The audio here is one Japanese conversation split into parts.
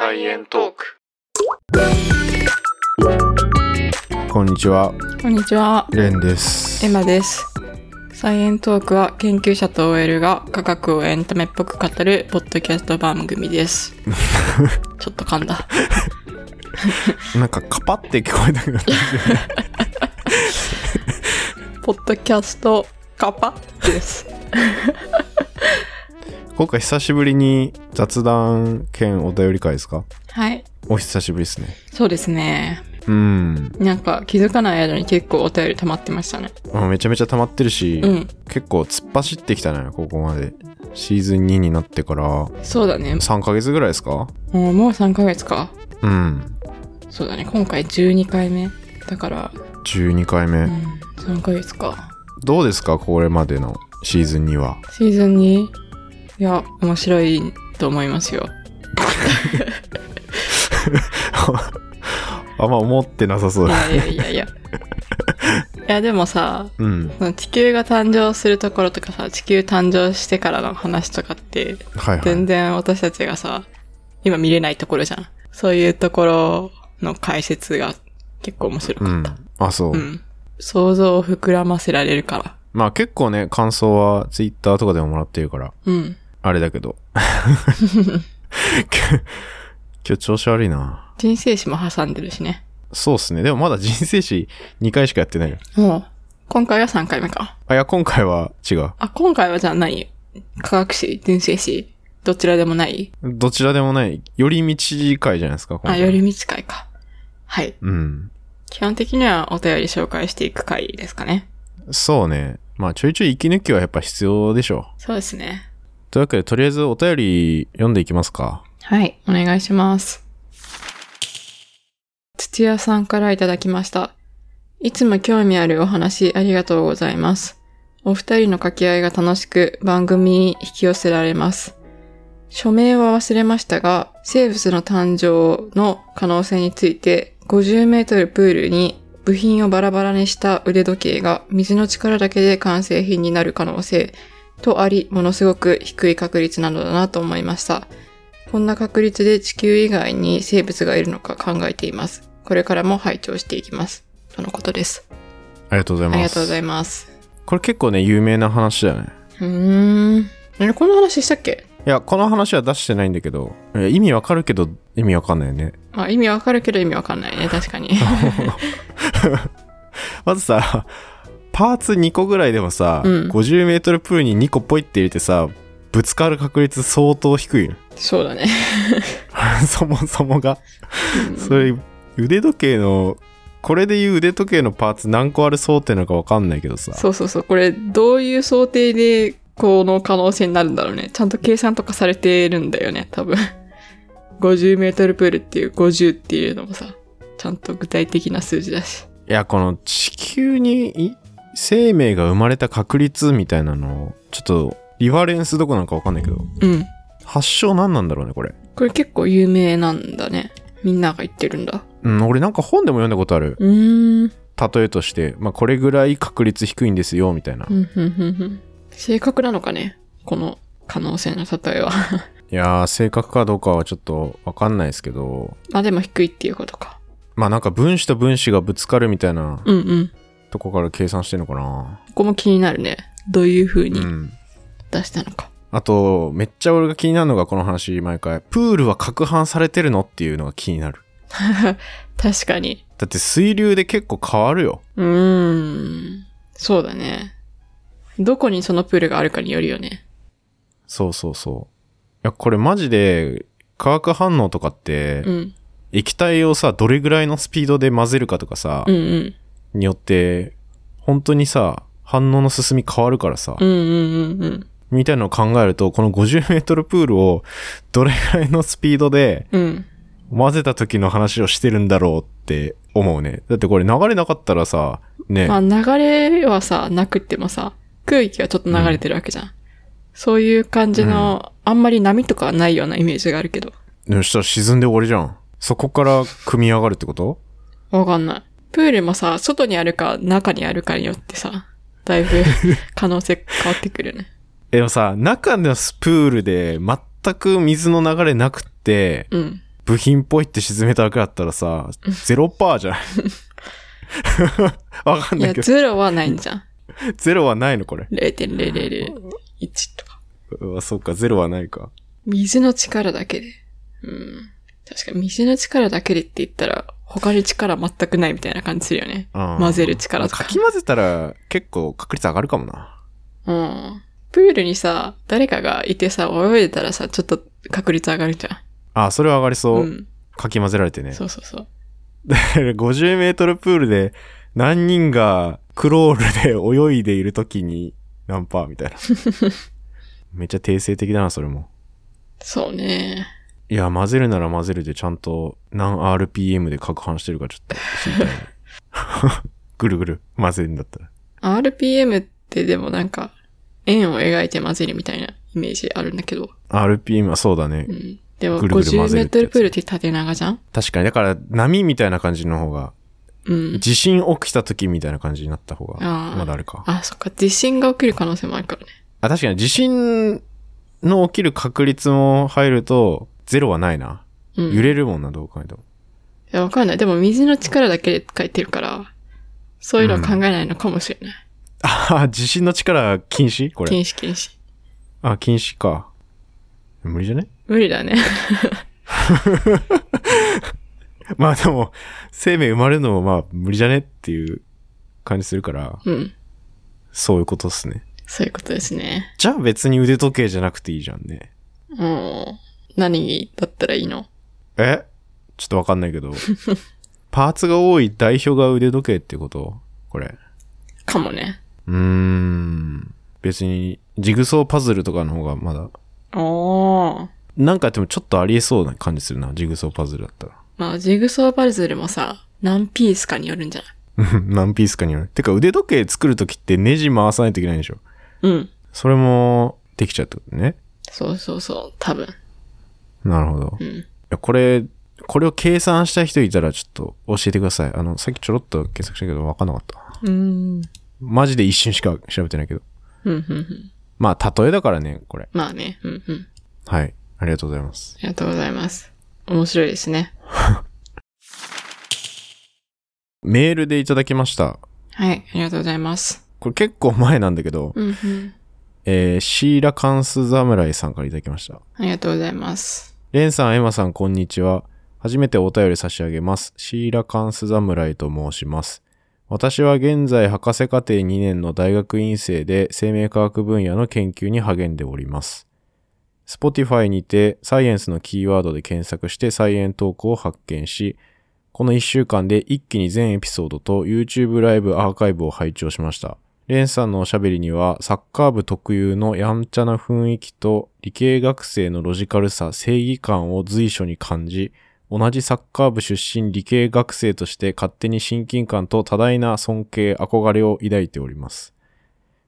サイエントーク。こんにちは、こんにちは、レンです。エマです。サイエントークは研究者と OL が科学をエンタメっぽく語るポッドキャスト番組です。ちょっと噛んだ。なんかカパって聞こえたけど、ポッドキャストカパです。今回久しぶりに雑談兼お便り会ですか？はい。お久しぶりですね。そうですね。うん。なんか気づかない間に結構お便り溜まってましたね。あめちゃめちゃ溜まってるし、うん。結構突っ走ってきたのよ、ここまで。シーズン2になってからそうだね。3ヶ月ぐらいですか？もうもう3ヶ月か。うん。そうだね。今回12回目。だから、12回目。うん、3ヶ月か。どうですかこれまでのシーズン2は？シーズン 2? いや、面白いと思いますよ。あんま思ってなさそうだ。いやいやいやいや。いやでもさ、うん。地球が誕生するところとかさ、地球誕生してからの話とかって、はいはい。全然私たちがさ、今見れないところじゃん。そういうところの解説が結構面白うんかった。。あ、そう。うん。想像を膨らませられるから。まあ結構ね、感想はツイッターとかでももらってるから、うん。あれだけど。今日調子悪いな。人生史も挟んでるしね。そうっすね。でもまだ人生史2回しかやってないよ。もう、今回は3回目か。あ、いや、今回は違う。あ、今回はじゃあ何科学史人生史どちらでもないどちらでもない。寄り道会じゃないですか、今あ、回寄り道会か。はい。うん。基本的にはお便り紹介していく回ですかね。そうね。まあちょいちょい息抜きはやっぱ必要でしょそうですね。というわけで、とりあえずお便り読んでいきますか。はい、お願いします。土屋さんからいただきました。いつも興味あるお話ありがとうございます。お二人の掛け合いが楽しく番組に引き寄せられます。署名は忘れましたが、生物の誕生の可能性について50メートルプールに部品をバラバラにした腕時計が水の力だけで完成品になる可能性とあり、ものすごく低い確率なのだなと思いました。こんな確率で地球以外に生物がいるのか考えています。これからも拝聴していきます。とのことです。ありがとうございます。ありがとうございます。これ結構ね、有名な話だよね。うーん。え、この話したっけ？いや、この話は出してないんだけど、え意味わかるけど、意味わかんないよね。あ、意味わかるけど意味わかんないね。確かに。まずさ、パーツ2個ぐらいでもさ、うん50メートルプールに2個ポイって入れてさ、ぶつかる確率相当低いよ。そうだね。そもそもが。それ、腕時計の、これでいう腕時計のパーツ何個ある想定なのかわかんないけどさ。そうそうそう。これ、どういう想定で、この可能性になるんだろうね。ちゃんと計算とかされてるんだよね、多分。50メートルプールっていう50っていうのもさ、ちゃんと具体的な数字だし。いや、この地球にい生命が生まれた確率みたいなの、ちょっと、リファレンスどこなのかわかんないけど、うん。発祥何なんだろうね、これ。これ結構有名なんだね。みんなが言ってるんだ。うん、俺なんか本でも読んだことある。うーん。例えとして、まあ、これぐらい確率低いんですよ、みたいな。ふんふんふんふん正確なのかね？この可能性の例えは。いやー、正確かどうかはちょっとわかんないですけど、まあでも低いっていうことか。まあなんか分子と分子がぶつかるみたいなうんうん。とこから計算してんのかな？ここも気になるね。どういう風にうん。出したのか。あと、めっちゃ俺が気になるのがこの話毎回、プールは攪拌されてるの？っていうのが気になる。確かに。だって水流で結構変わるよ。うーん。そうだね。どこにそのプールがあるかによるよね。そうそうそう。いや、これマジで化学反応とかって、うん。液体をさ、どれぐらいのスピードで混ぜるかとかさ、うんうん。によって、本当にさ、反応の進み変わるからさ、うんうんうんうん。みたいなのを考えると、この50メートルプールをどれぐらいのスピードでうん。混ぜた時の話をしてるんだろうって思うね。だってこれ流れなかったらさ、ね、まあ流れはさ、なくってもさ、空気はちょっと流れてるわけじゃん。そういう感じの、あんまり波とかはないようなイメージがあるけど。そしたら沈んで終わりじゃん。そこから組み上がるってこと？わかんない。プールもさ、外にあるか中にあるかによってさ、だいぶ 可能性変わってくるね。でもさ、中のプールで全く水の流れなくって、うん。部品っぽいって沈めただけだったらさ、ゼロパーじゃない わかんいや、ないけど、ゼロはないんじゃん。ゼロはないのこれ。0.0001とか。うわ、そっか、ゼロはないか。水の力だけで。うん。確かに水の力だけでって言ったら、他に力全くないみたいな感じするよね。うん混ぜる力とかかき混ぜたら結構確率上がるかもな。うん。プールにさ、誰かがいてさ、泳いでたらさ、ちょっと確率上がるじゃあ、それは上がりそう。ん。うん。かき混ぜられてね。そうそうそう。50メートルプールで何人がクロールで泳いでいるときに何パーみたいな。めっちゃ定性的だな、それも。そうね。いや、混ぜるなら混ぜるでちゃんと何 RPM で攪拌してるかちょっと知りたいね。ぐるぐる混ぜるんだったら。RPM ってでもなんか、円を描いて混ぜるみたいなイメージあるんだけど。RPM はそうだねう。ん。でもぐるぐる混50メートルプールって縦長じゃん？確かに。だから波みたいな感じの方が、うん。地震起きた時みたいな感じになった方が、まだあるか。あ、そっか。地震が起きる可能性もあるからね。あ、確かに地震の起きる確率も入ると、ゼロはないな。うん。揺れるもんな、どう考えても。いや、わかんない。でも水の力だけで書いてるから、そういうのは考えないのかもしれない。あ、地震の力禁止？これ。禁止禁止。あ、禁止か。無理じゃね？無理だね。まあでも、生命生まれるのもまあ無理じゃねっていう感じするから、うん。そういうことっすね。そういうことですね。じゃあ別に腕時計じゃなくていいじゃんね。うん。何だったらいいの？え？ちょっとわかんないけど。パーツが多い代表が腕時計ってこと？これ。かもね。うーん。別に、ジグソーパズルとかの方がまだ、おー。なんかやってもちょっとありえそうな感じするな、ジグソーパズルだったら。まあ、ジグソーパズルもさ、何ピースかによるんじゃない？う ん何ピースかによる。てか腕時計作るときってネジ回さないといけないでしょ。うん。それもできちゃうってことね。そうそうそう。多分。なるほど。いうん。やこれ、これを計算した人いたらちょっと教えてください。あの、さっきちょろっと検索したけど分かんなかった。うん。マジで一瞬しか調べてないけど。うん、うん、うん。まあ、例えだからね、これ。まあね。うん、うん。はい。ありがとうございます。ありがとうございます。面白いですね。メールでいただきました。はい。ありがとうございます。これ結構前なんだけど、うん、うん。えーシーラカンス侍さんからいただきました。ありがとうございます。レンさん、エマさん、こんにちは。初めてお便り差し上げます。シーラカンス侍と申します。私は現在博士課程2年の大学院生で生命科学分野の研究に励んでおります。Spotify にてサイエンスのキーワードで検索してサイエントークを発見し、この1週間で一気に全エピソードと YouTube ライブアーカイブを拝聴しました。レンさんのおしゃべりにはサッカー部特有のやんちゃな雰囲気と理系学生のロジカルさ、正義感を随所に感じ、同じサッカー部出身理系学生として勝手に親近感と多大な尊敬、憧れを抱いております。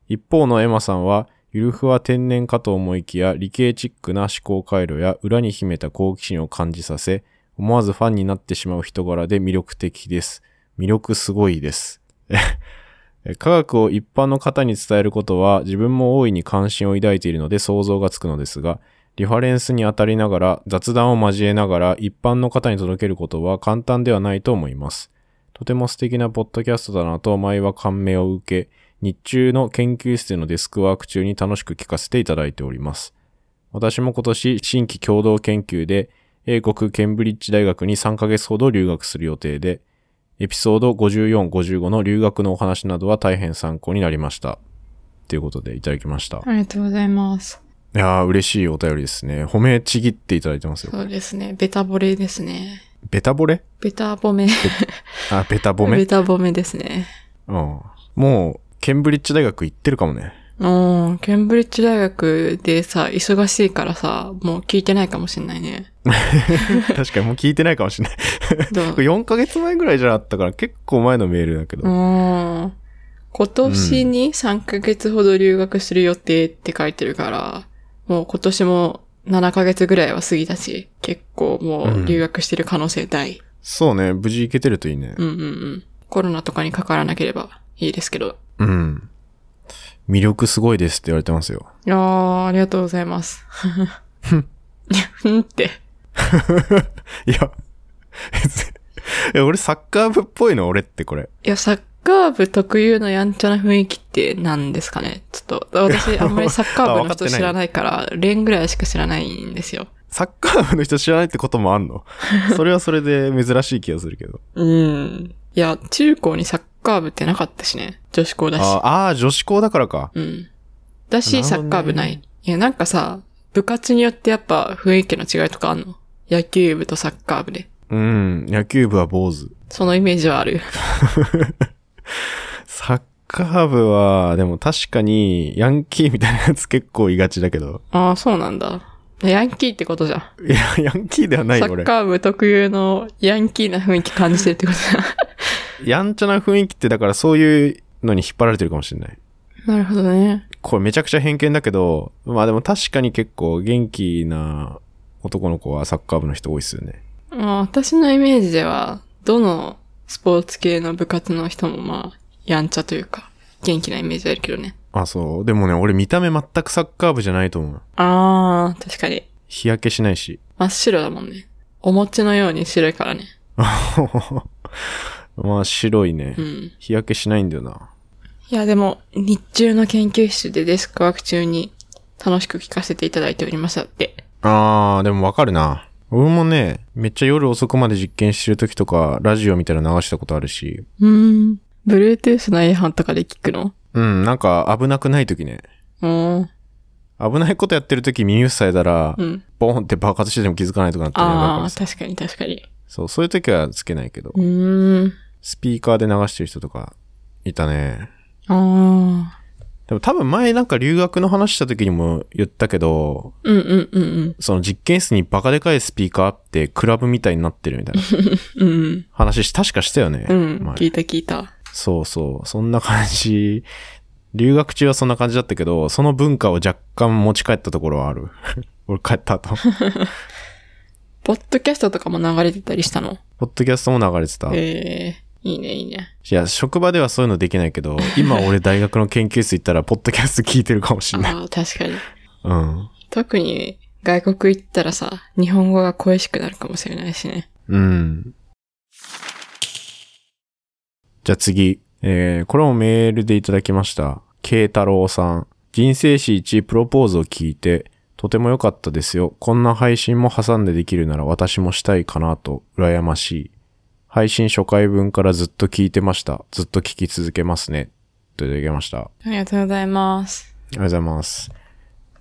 一方のエマさんは、ゆるふわ天然かと思いきや理系チックな思考回路や裏に秘めた好奇心を感じさせ、思わずファンになってしまう人柄で魅力的です。魅力すごいです。科学を一般の方に伝えることは自分も大いに関心を抱いているので想像がつくのですが、リファレンスに当たりながら雑談を交えながら一般の方に届けることは簡単ではないと思います。とても素敵なポッドキャストだなと前は感銘を受け、日中の研究室でのデスクワーク中に楽しく聞かせていただいております。私も今年新規共同研究で英国ケンブリッジ大学に3ヶ月ほど留学する予定で、エピソード54、55の留学のお話などは大変参考になりました。ということでいただきました。ありがとうございます。いやー、嬉しいお便りですね。褒めちぎっていただいてますよ。そうですね。ベタボレですね。ベタボレ？ベタボメ。あ、ベタボメ？ベタボメですね。うん。もう、ケンブリッジ大学行ってるかもね。うん、ケンブリッジ大学でさ、忙しいからさ、もう聞いてないかもしんないね。確かにもう聞いてないかもしれない。どう？これ4ヶ月前ぐらいじゃなかったから結構前のメールだけど。うん。今年に3ヶ月ほど留学する予定って書いてるから、もう今年も7ヶ月ぐらいは過ぎたし、結構もう留学してる可能性大。そうね、無事行けてるといいね。うんうんうん。コロナとかにかからなければいいですけど。うん。魅力すごいですって言われてますよ。いやー、ありがとうございます。ふんって。いや、いや俺サッカー部っぽいの？俺ってこれ。いや、サッカー部特有のやんちゃな雰囲気って何ですかね？ちょっと、私あんまりサッカー部の人知らないから、レンぐらいしか知らないんですよ。サッカー部の人知らないってこともあんの？それはそれで珍しい気がするけど。うん。いや、中高にサッカー部ってなかったしね。女子校だし。ああー、女子校だからか。うん。だし、サッカー部ない。いや、なんかさ、部活によってやっぱ雰囲気の違いとかあんの？野球部とサッカー部で。うん、野球部は坊主。そのイメージはある。サッカー部は、でも確かに、ヤンキーみたいなやつ結構いがちだけど。ああ、そうなんだ。ヤンキーってことじゃん。いや、ヤンキーではないサよ、俺。ッカー部特有のヤンキーな雰囲気感じてるってことじやんちゃな雰囲気って、だからそういうのに引っ張られてるかもしれない。なるほどね。これめちゃくちゃ偏見だけど、まあでも確かに結構元気な男の子はサッカー部の人多いっすよね。まあ、私のイメージでは、どのスポーツ系の部活の人もまあ、やんちゃというか、元気なイメージあるけどね。あ、そう。でもね、俺見た目全くサッカー部じゃないと思う。ああ、確かに。日焼けしないし。真っ白だもんね。お餅のように白いからね。まあ白いねう。ん。日焼けしないんだよな。いや、でも、日中の研究室でデスクワーク中に楽しく聞かせていただいておりましたって。あー、でもわかるな。俺もね、めっちゃ夜遅くまで実験してる時とか、ラジオみたいなの流したことあるし。うーん。Bluetooth のイヤホンとかで聞くの？うん、なんか危なくない時ね。うん。危ないことやってる時耳塞いだら、うん。ボーンって爆発してても気づかないとかなったらやばいかああ、確かに確かに。そう、そういう時はつけないけどう。ーん。スピーカーで流してる人とか、いたね。ああ。でも多分前なんか留学の話した時にも言ったけど、うんうんうんうん。その実験室にバカでかいスピーカーあってクラブみたいになってるみたいな うん。話し、確かしたよね。うん。前聞いた聞いた。そうそう。そんな感じ。留学中はそんな感じだったけど、その文化を若干持ち帰ったところはある。俺帰った後。ポッドキャストとかも流れてたりしたの？ポッドキャストも流れてた。いええいいねいいね。や、職場ではそういうのできないけど、今俺大学の研究室行ったら、ポッドキャスト聞いてるかもしんない。ああ、確かに。うん。特に外国行ったらさ、日本語が恋しくなるかもしれないしね。うん。じゃあ次。えー、これもメールでいただきました。慶太郎さん。人生史1プロポーズを聞いて、とても良かったですよ。こんな配信も挟んでできるなら私もしたいかなと、羨ましい。配信初回分からずっと聞いてました。ずっと聞き続けますね。といただきました。あありがとうございます。りがとうございます。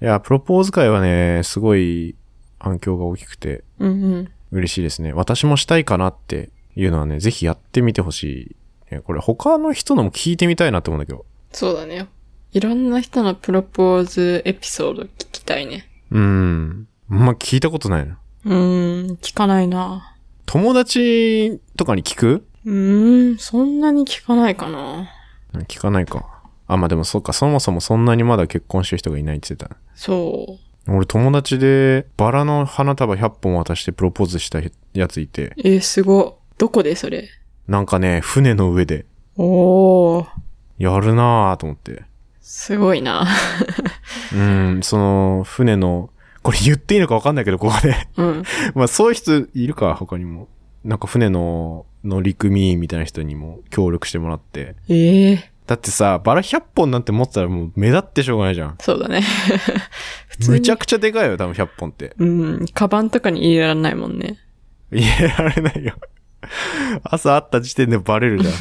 いや、プロポーズ会はね、すごい反響が大きくて、うんうん。嬉しいですね。私もしたいかなっていうのはね、ぜひやってみてほしい。ねこれ他の人のも聞いてみたいなって思うんだけど。そうだね。いろんな人のプロポーズエピソード聞きたいね。うーん。まあ、聞いたことないな。うーん、聞かないな。友達とかに聞く？うーん、そんなに聞かないかな。聞かないか。あ、まあでもそうか、そもそもそんなにまだ結婚してる人がいないって言ってた。そ俺友達でバラの花束100本渡してプロポーズしたやついて、う。えー、すご。どこでそれ？なんかね、船の上で、おー、やるなぁと思って。すごいな。うん、その、船の、これ言っていいのかわかんないけど、ここで。うん。まあそういう人いるか、他にも。なんか船の乗組員みたいな人にも協力してもらって。ええだってさ、バラ100本なんて持ってたらもう目立ってしょうがないじゃん。そうだね。普通に。むちゃくちゃでかいよ、多分100本って。うん、カバンとかに入れられないもんね。入れられないよ。朝会った時点でバレるじゃん。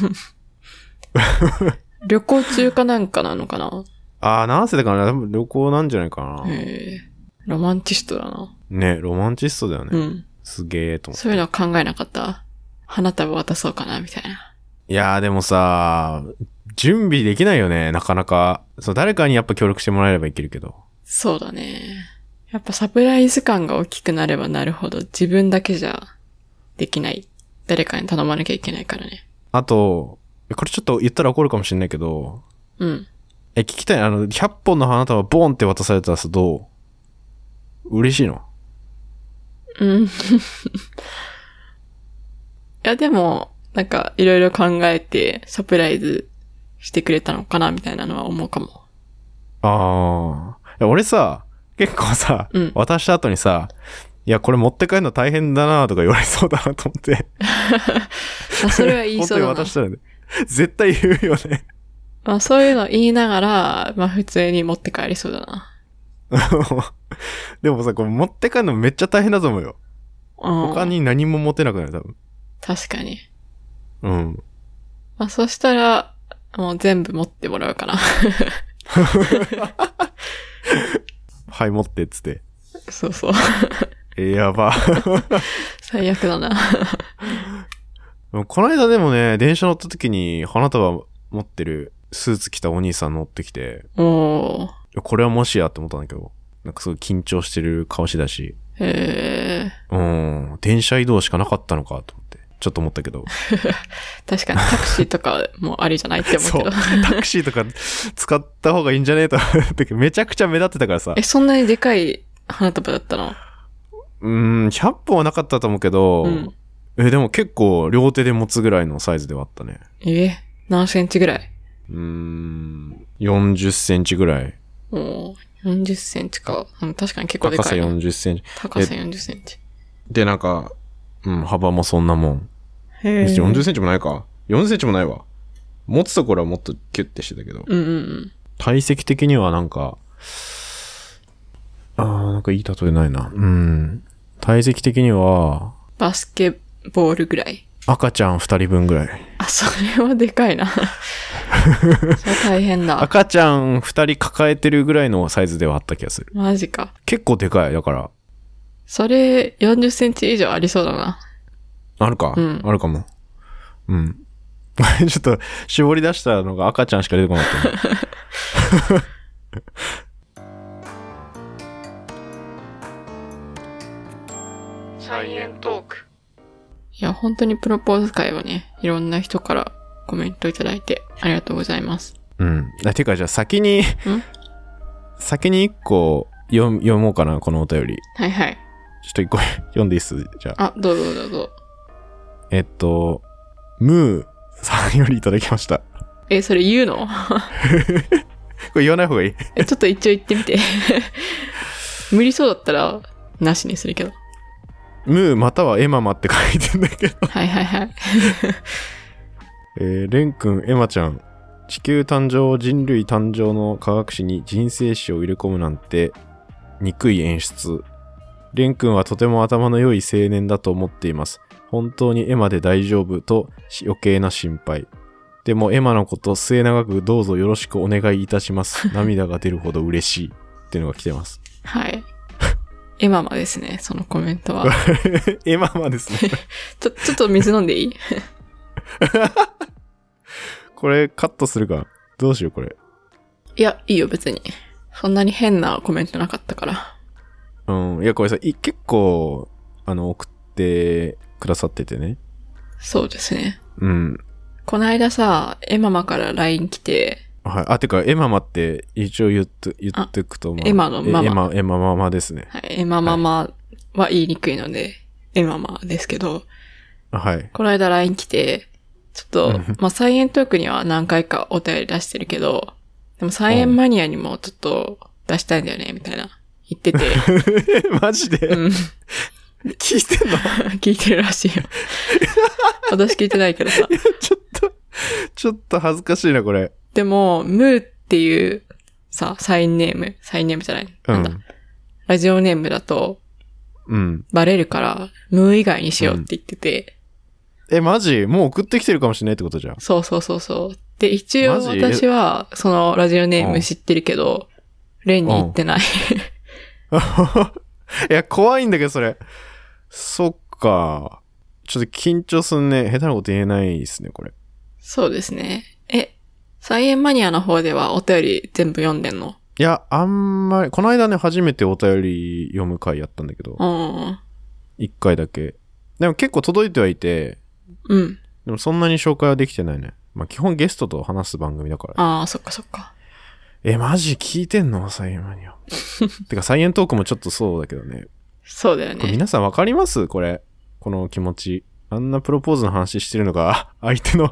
旅行中かなんかなのかな？あー、なんせだから多分旅行なんじゃないかな。ええロマンチストだな。ね、ロマンチストだよね。うん。すげえと思って。そういうのは考えなかった。花束渡そうかな、みたいな。いやーでもさ、準備できないよね、なかなか。そう、誰かにやっぱ協力してもらえればいけるけど。そうだね。やっぱサプライズ感が大きくなればなるほど自分だけじゃできない。誰かに頼まなきゃいけないからね。あと、これちょっと言ったら怒るかもしれないけど、うん。え、聞きたい。あの、100本の花束ボンって渡されたらさ、どう？嬉しいの？うん。いや、でも、なんか、いろいろ考えて、サプライズしてくれたのかな、みたいなのは思うかも。ああ。俺さ、結構さ、うん渡した後にさ、いや、これ持って帰るの大変だなとか言われそうだなと思って。あそれは言い本当にそうだな渡。したらね。絶対言うよね。まあそういうの言いながら、まあ普通に持って帰りそうだな。でもさ、これ持って帰るのめっちゃ大変だと思うよ。うん他に何も持てなくなる、多分。確かに。うん。まあそしたら、もう全部持ってもらうかな。はい、持ってっつって。そうそう。え、やば。最悪だな。でもこの間でもね、電車乗った時に花束持ってるスーツ着たお兄さん乗ってきて、おー。これはもしやって思ったんだけど、なんかすごい緊張してる顔してたし、へえ。うん、電車移動しかなかったのかと思って、ちょっと思ったけど。確かにタクシーとかもありじゃないって思うそうけど。。タクシーとか使った方がいいんじゃねえと思ったけど、めちゃくちゃ目立ってたからさえ、。そんなにでかい花束だったの？うーん、100本はなかったと思うけど、うん。え、でも結構両手で持つぐらいのサイズではあったね。え何センチぐらい？うーん、40センチぐらい。おー40センチか。うん、確かに結構で高さかいな。40センチ。高さ40センチ。で、なんか、うん、幅もそんなもん。へー40センチもないか。40センチもないわ。持つところはもっとキュッてしてたけど。うんうんうん。体積的にはなんか、あー、なんかいい例えないな。うん。体積的には、バスケボールぐらい？赤ちゃん2人分ぐらい。あ、それはでかいな。それ大変だ。赤ちゃん2人抱えてるぐらいのサイズではあった気がする。マジか。結構でかい。だから、それ40センチ以上ありそうだな。あるか、うんあるかも。うん。ちょっと、絞り出したのが赤ちゃんしか出てこなかったね。いや、本当にプロポーズ会はね、いろんな人からコメントいただいてありがとうございます。うん。あてか、じゃあ先に、先に一個読読もうかな、このお便り。はいはい。ちょっと一個 読んでいいっす？じゃあ。あ、どうぞどうぞ。えっと、ムーさんよりいただきました。え、それ言うの？これ言わない方がいいえ、ちょっと一応言ってみて。無理そうだったら、なしにするけど。ムーまたはエママって書いてんだけど。はいはいはい。えー、レン君、エマちゃん。地球誕生、人類誕生の科学史に人生史を入れ込むなんて、憎い演出。レン君はとても頭の良い青年だと思っています。本当にエマで大丈夫とし余計な心配。でもエマのこと末永くどうぞよろしくお願いいたします。涙が出るほど嬉しい。っていうのが来てます。はい。エママですね、そのコメントは。エママですね。ちょ、ちょっと水飲んでいい？これカットするか。どうしようこれ。いや、いいよ別に。そんなに変なコメントなかったから。うん。いや、これさ、い結構、あの、送ってくださっててね。そうですね。うん。こないださ、エママから LINE 来て、はい。あ、てか、エママって一応言って、言ってくと、まあエマのママえエマ、エマママですね。はい、エマママは言いにくいので、エママですけど、はい。この間 LINE 来て、ちょっとうん、まあ、サイエントークには何回かお便り出してるけど、でもサイエンマニアにもちょっと出したいんだよね、みたいな言ってて、マジで、うん、聞いてんの？聞いてるらしいよ。私聞いてないけどさ。ちょっと、ちょっと恥ずかしいな、これ。でも、ムーっていうさ、サインネーム、サインネームじゃない、うなんだ、ん。ラジオネームだとうん。バレるから、ムー以外にしようって言ってて、え、マジ？もう送ってきてるかもしれないってことじゃん。そうそうそうそう。で、一応マジ？私は、そのラジオネーム知ってるけど、レンに言ってない。いや、怖いんだけど、それ。そっか。ちょっと緊張すんね。下手なこと言えないですね、これ。そうですね。え、サイエンマニアの方ではお便り全部読んでんの？いや、あんまり、この間ね、初めてお便り読む回やったんだけど、うん。一回だけ。でも結構届いてはいて、うん。でもそんなに紹介はできてないね。まあ基本ゲストと話す番組だから。ああ、そっかそっか。え、マジ聞いてんの？サイエンマニア。てか、サイエントークもちょっとそうだけどね。そうだよね。これ皆さんわかります？これ。この気持ち。あんなプロポーズの話してるのが、あ相手の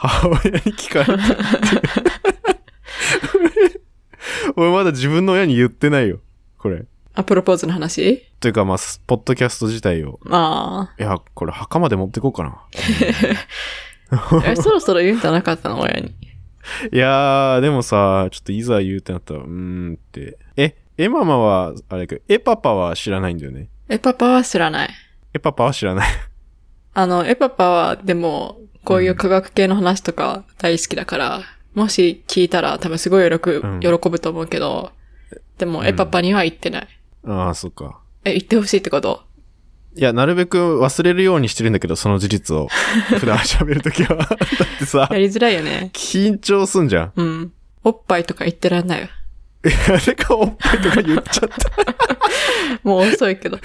母親に聞かれた。俺まだ自分の親に言ってないよ。これ。あ、プロポーズの話？というかまあ、ポッドキャスト自体を。あいや、これ墓まで持ってこうかな。あ。え、そろそろ言うんじゃなかったの親に。いやー、でもさ、ちょっといざ言うってなったら、うーんって。え、エママは、あれだけど、エパパは知らないんだよね。え、パパは知らない。エパパは知らない。あの、エパパは、でも、こういう科学系の話とか大好きだから、もし聞いたら多分すごい喜ぶ、うん喜ぶと思うけど、でも、うんエパパには言ってない。ああ、そっか。え、言ってほしいってこと？いや、なるべく忘れるようにしてるんだけど、その事実を。普段喋るときは。だってさや、りづらいよね。緊張すんじゃん。うん。おっぱいとか言ってらんないわ。あれかおっぱいとか言っちゃった。もう遅いけど。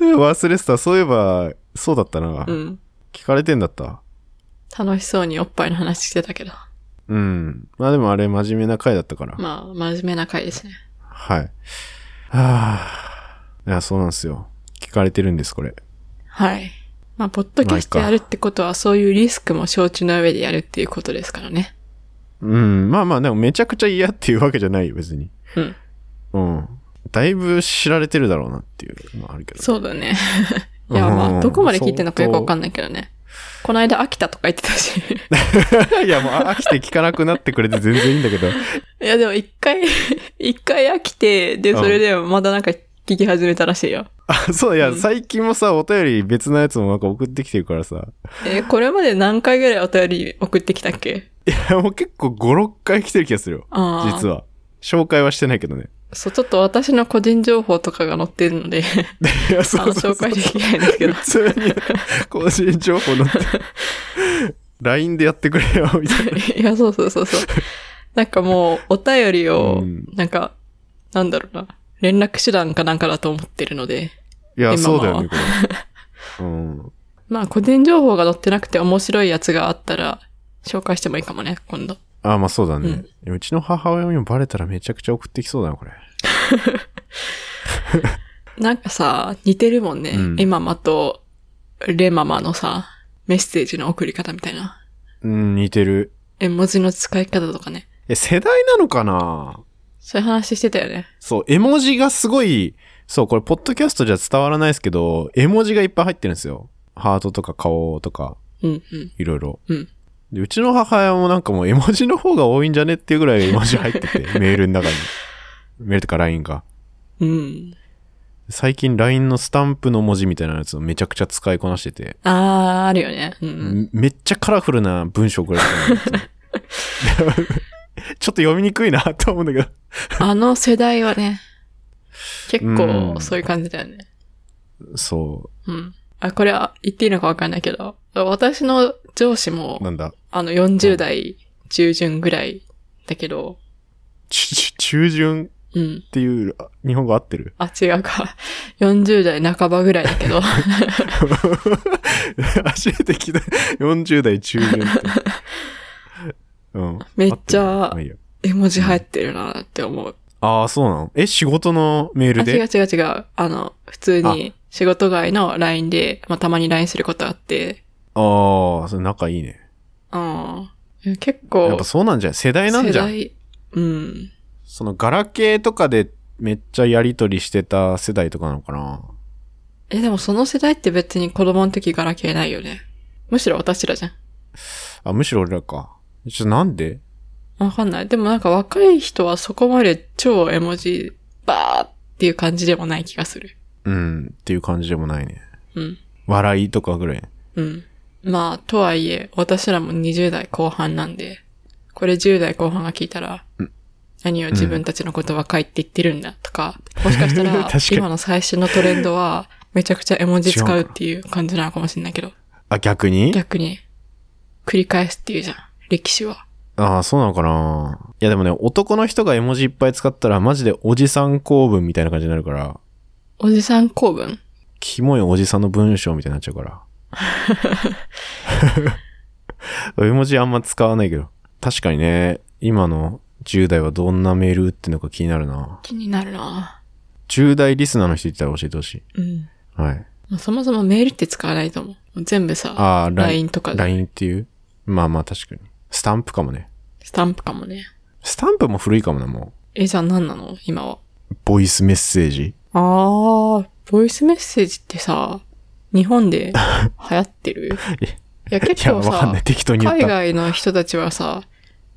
忘れてた。そういえば、そうだったな。うん。聞かれてんだった。楽しそうにおっぱいの話してたけど。うん。まあでもあれ真面目な回だったから。まあ、真面目な回ですね。はい。はあ。いや、そうなんですよ。聞かれてるんです、これ。はい。まあ、ポッドキャストやるってことは、そういうリスクも承知の上でやるっていうことですからね。うん。まあまあ、でもめちゃくちゃ嫌っていうわけじゃないよ、別に。うん。うん。だいぶ知られてるだろうなっていうのはあるけど。そうだね。いや、まうんあ、どこまで聞いてるのかよくわかんないけどね。この間飽きたとか言ってたし。いや、もう飽きて聞かなくなってくれて全然いいんだけど。いや、でも一回、一回飽きて、で、うんそれでまだなんか聞き始めたらしいよ。あ、そう、いや、うん最近もさ、お便り別のやつもなんか送ってきてるからさ。えーこれまで何回ぐらいお便り送ってきたっけ？いや、もう結構5、6回来てる気がするよ。実は。紹介はしてないけどね。そう、ちょっと私の個人情報とかが載ってるので、いや、そうそうそう紹介できないんですけど。普通に個人情報載って。LINE でやってくれよ、みたいな。いや、そうそうそうそう。なんかもう、お便りをうん、なんか、なんだろうな、連絡手段かなんかだと思ってるので、いや、そうだよね、これ。うん。まあ、個人情報が載ってなくて面白いやつがあったら、紹介してもいいかもね、今度。あ、まあそうだね。うんうちの母親にもバレたらめちゃくちゃ送ってきそうだな、これ。なんかさ、似てるもんね。うんエママとレママのさ、メッセージの送り方みたいな。うん、似てる。絵文字の使い方とかね。え、世代なのかな？そういう話してたよね。そう、絵文字がすごい、そう、これ、ポッドキャストじゃ伝わらないですけど、絵文字がいっぱい入ってるんですよ。ハートとか顔とか、うんうん。いろいろ。うん。でうちの母親もなんかもう絵文字の方が多いんじゃねっていうぐらい絵文字入ってて、メールの中に。メールとか LINE が。うん。最近 LINE のスタンプの文字みたいなやつをめちゃくちゃ使いこなしてて、あー、あるよね。うんうん。めっちゃカラフルな文章くれてたの ちょっと読みにくいなと思うんだけど。あの世代はね、結うん構そういう感じだよね。そうん。あ、これは言っていいのかわかんないけど、私の上司もう、、なんだ？あの40代中旬ぐらいだけど、ちち中旬？うん。っていうあ日本語合ってる？あ、違うか。40代半ばぐらいだけど、初めて聞いた。40代中旬って。うん。めっちゃ合ってる？まあいいや絵文字入ってるなって思う。ああ、そうなの？え、仕事のメーあ、ルで？違う違う違う。あの、普通に仕事外の LINE で、まあ、たまに LINE することあって、ああ、それ仲いいね。うん。結構、やっぱそうなんじゃん。世代なんじゃん？世代うん。そのガラケーとかでめっちゃやりとりしてた世代とかなのかな？え、でもその世代って別に子供の時ガラケーないよね。むしろ私らじゃん。あ、むしろ俺らか。ちょ、なんで？わかんない。でもなんか若い人はそこまで超絵文字バーっていう感じでもない気がする。うん、っていう感じでもないね。うん。笑いとかぐらい。うん。まあ、とはいえ、私らも20代後半なんで、これ10代後半が聞いたら、うん何を自分たちのこと若いって言ってるんだとか、もしかしたら今の最新のトレンドは、めちゃくちゃ絵文字使うっていう感じなのかもしれないけど、あ、逆に？逆に、繰り返すっていうじゃん、歴史は。ああ、そうなのかないやでもね、男の人が絵文字いっぱい使ったらマジでおじさん公文みたいな感じになるから、おじさん公文？キモいおじさんの文章みたいになっちゃうから。絵文字あんま使わないけど。確かにね、今の10代はどんなメール打ってんのか気になるな。気になるな10代リスナーの人いたら教えてほしい。うん。はい。まあそもそもメールって使わないと思う。全部さ、ああ、LINE とかで LINE っていう？まあまあ確かに。スタンプかもね。スタンプかもね。スタンプも古いかもな、もえ、じゃあ何なの？今は。う。ボイスメッセージ。あー、ボイスメッセージってさ、日本で 流行ってる？いや、結構さ海た。外の人たちはさ、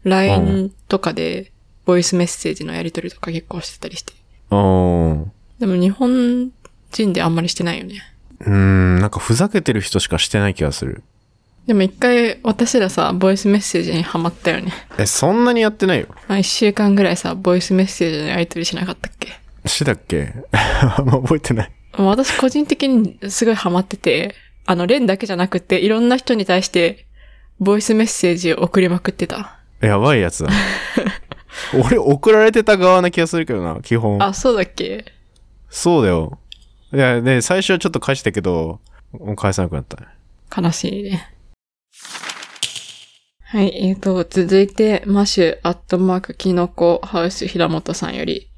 LINE とかで、ボイスメッセージのやり取りとか結構してたりして。うん。でも日本人であんまりしてないよね。うーん、なんかふざけてる人しかしてない気がする。でも一回私らさ、ボイスメッセージにハマったよね。え、そんなにやってないよ。まあ一週間ぐらいさ、ボイスメッセージのやり取りしなかったっけ？してたっけ？あんま覚えてない。私個人的にすごいハマってて、あの、レンだけじゃなくて、いろんな人に対して、ボイスメッセージを送りまくってた。やばいやつだ。俺送られてた側な気がするけどな、基本。あ、そうだっけ？そうだよ。いや、ね、最初はちょっと返したけど、もう返さなくなったね。悲しいね。はい、えーと、続いて、マシュ、アットマーク、キノコ、ハウス、平本さんより、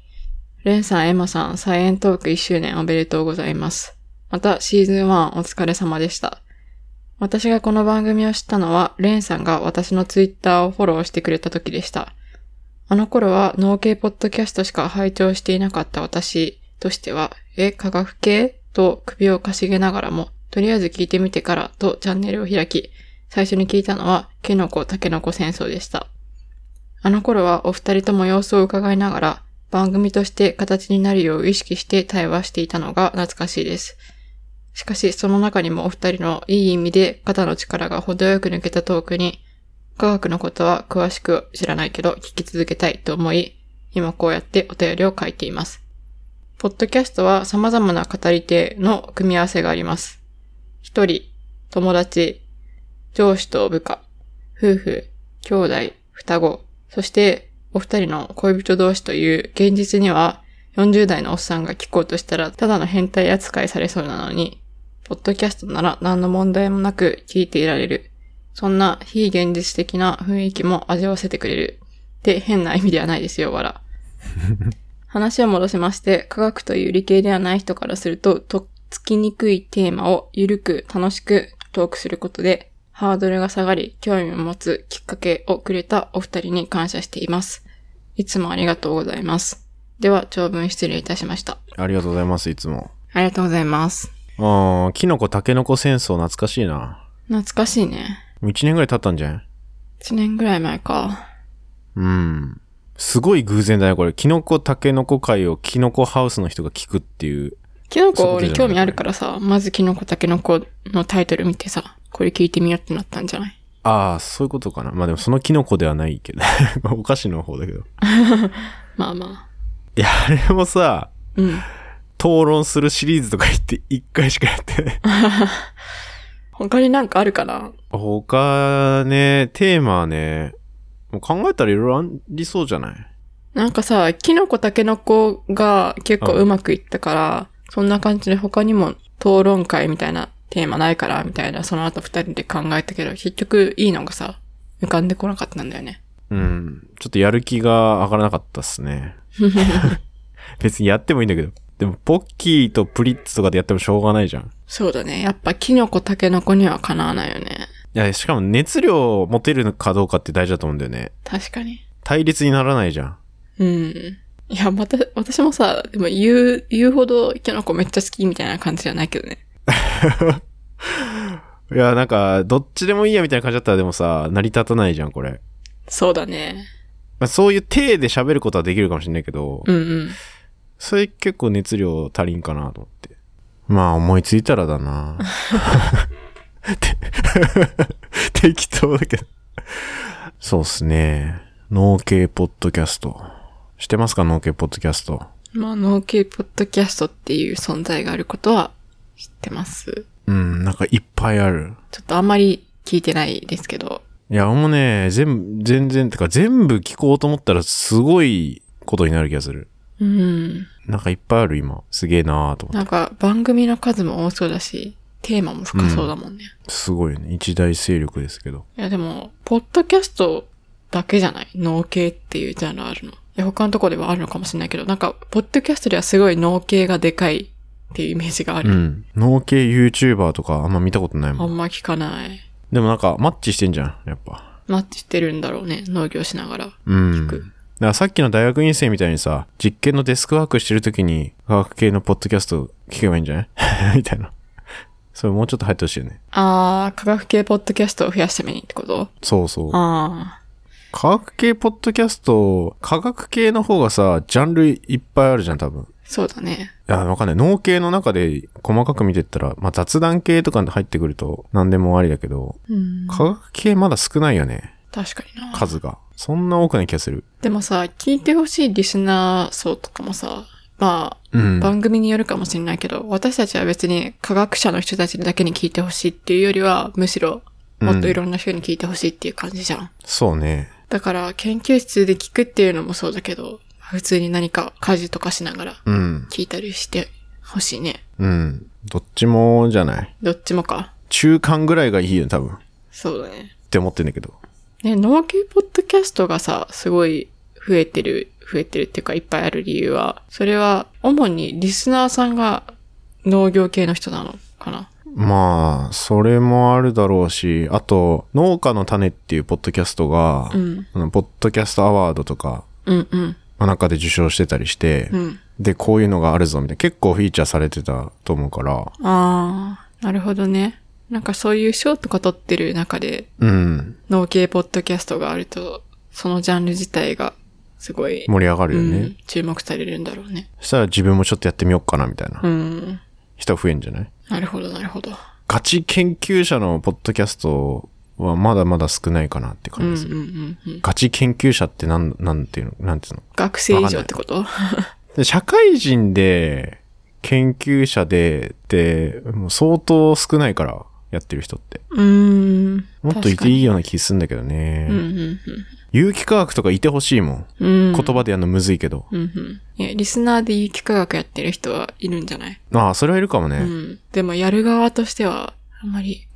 レンさん、エマさん、サイエントーク1周年おめでとうございます。また、シーズン1お疲れ様でした。私がこの番組を知ったのは、レンさんが私のツイッターをフォローしてくれた時でした。あの頃は農系ポッドキャストしか拝聴していなかった私としては、え、科学系？と首をかしげながらも、とりあえず聞いてみてからとチャンネルを開き、最初に聞いたのは、キノコタケノコ戦争でした。あの頃はお二人とも様子を伺いながら、番組として形になるよう意識して対話していたのが懐かしいです。しかし、その中にもお二人のいい意味で肩の力が程よく抜けたトークに、科学のことは詳しく知らないけど聞き続けたいと思い、今こうやってお便りを書いています。ポッドキャストは様々な語り手の組み合わせがあります。一人、友達、上司と部下、夫婦、兄弟、双子、そしてお二人の恋人同士という現実には40代のおっさんが聞こうとしたらただの変態扱いされそうなのに、ポッドキャストなら何の問題もなく聞いていられる。そんな非現実的な雰囲気も味わわせてくれる。って変な意味ではないですよ、わら。話を戻しまして、科学という理系ではない人からすると、とっつきにくいテーマをゆるく楽しくトークすることで、ハードルが下がり、興味を持つきっかけをくれたお二人に感謝しています。いつもありがとうございます。では、長文失礼いたしました。ありがとうございます、いつも。ありがとうございます。ああ、キノコタケノコ戦争懐かしいな。懐かしいね。もう1年ぐらい経ったんじゃん1年ぐらい前か。うん。すごい偶然だね、これ。キノコタケノコ会をキノコハウスの人が聞くっていう。キノコに興味あるからさ、まずキノコタケノコのタイトル見てさ、これ聞いてみようってなったんじゃない？ああ、そういうことかな。まあでもそのキノコではないけど。お菓子の方だけど。まあまいや、あれもさ、あ。うん。討論するシリーズとか言って1回しかやってない。他になんかあるかな？他ね、テーマはね、もう考えたらいろいろありそうじゃない？なんかさ、キノコタケノコが結構うまくいったから、そんな感じで他にも討論会みたいなテーマないから、みたいな、その後二人で考えたけど、結局いいのがさ、浮かんでこなかったんだよね。うん。ちょっとやる気が上がらなかったっすね。別にやってもいいんだけど。でも、ポッキーとプリッツとかでやってもしょうがないじゃん。そうだね。やっぱキノコタケノコにはかなわないよね。いや、しかも熱量を持てるかどうかって大事だと思うんだよね。確かに。対立にならないじゃん。うん。いや、また、私もさ、でも言う、言うほどキノコめっちゃ好きみたいな感じじゃないけどね。いや、なんか、どっちでもいいやみたいな感じだったらでもさ、成り立たないじゃん、これ。そうだね。まあ、そういう体で喋ることはできるかもしれないけど、うんうん。それ結構熱量足りんかなと思って。まあ、思いついたらだな て 適当だけど。そうっすね。農系ポッドキャスト。知ってますか農系ポッドキャスト。まあ、農系ポッドキャストっていう存在があることは知ってます？うん、なんかいっぱいある。ちょっとあんまり聞いてないですけど。いや、もうね、全部、全然、てか全部聞こうと思ったらすごいことになる気がする。うん。なんかいっぱいある今。すげえなーと思って。なんか番組の数も多そうだし、テーマも深そうだもんね。すごいよね。一大勢力ですけど。いやでも、ポッドキャストだけじゃない？農系っていうジャンルあるの。いや、他のとこではあるのかもしれないけど、なんか、ポッドキャストではすごい農系がでかいっていうイメージがある。うん。農系 YouTuber とかあんま見たことないあもん。んま聞かない。でもなんかマッチしてんじゃん、やっぱ。マッチしてるんだろうね。農業しながら。うん。くからさっきの大学院生みたいにさ、実験のデスクワークしてる時に科学系のポッドキャスト聞けばいいんじゃない？みたいな。それもうちょっと入ってほしいよね。あー、科学系ポッドキャストを増やすためにってこと？そうそう。あ科学系ポッドキャスト、科学系の方がさ、ジャンルいっぱいあるじゃん、多分。ー、そうだね。いや、わかんない。脳系の中で細かく見てったら、まあ雑談系とか入ってくると何でもありだけど、うん。科学系まだ少ないよね。確かにな。数が。そんな多くない気がする。でもさ、聞いてほしいリスナー層とかもさ、まあ、うん。番組によるかもしれないけど、私たちは別に科学者の人たちだけに聞いてほしいっていうよりは、むしろ、もっといろんな人に聞いてほしいっていう感じじゃん。そうね。だから、研究室で聞くっていうのもそうだけど、普通に何か家事とかしながらうん。聞いたりしてほしいね。うん。どっちもじゃない。どっちもか。中間ぐらいがいいよ、多分。っそうだね。て思ってんだけど。ね、農系ポッドキャストがさ、すごい増えてる、増えてるっていうかいっぱいある理由は、それは主にリスナーさんが農業系の人なのかな。まあ、それもあるだろうし、あと、農家の種っていうポッドキャストが、うん。ポッドキャストアワードとか、うんうん。まあ中で受賞してたりして、うん。で、こういうのがあるぞ、みたいな。結構フィーチャーされてたと思うから、ああ、なるほどね。なんかそういう賞とか取ってる中で、うん。農系ポッドキャストがあると、そのジャンル自体がすごい、盛り上がるよね。うん、注目されるんだろうね。そしたら自分もちょっとやってみようかな、みたいなうん。人増えんじゃない？なるほど、なるほど。ガチ研究者のポッドキャストはまだまだ少ないかなってうんうん感じです。うんうん。ガチ研究者ってなん、なんていうの？なんていうの？学生以上ってこと？で社会人で研究者でって、もう相当少ないから、やってる人って。うーん。もっといていいような気するんだけどね。うんうん有機化学とかいてほしいもん。うん。うん。言葉でやるのむずいけど。うんうん。いや、リスナーで有機化学やってる人はいるんじゃない？ああ、それはいるかもうね。ん。でもやる側としては、あんまり。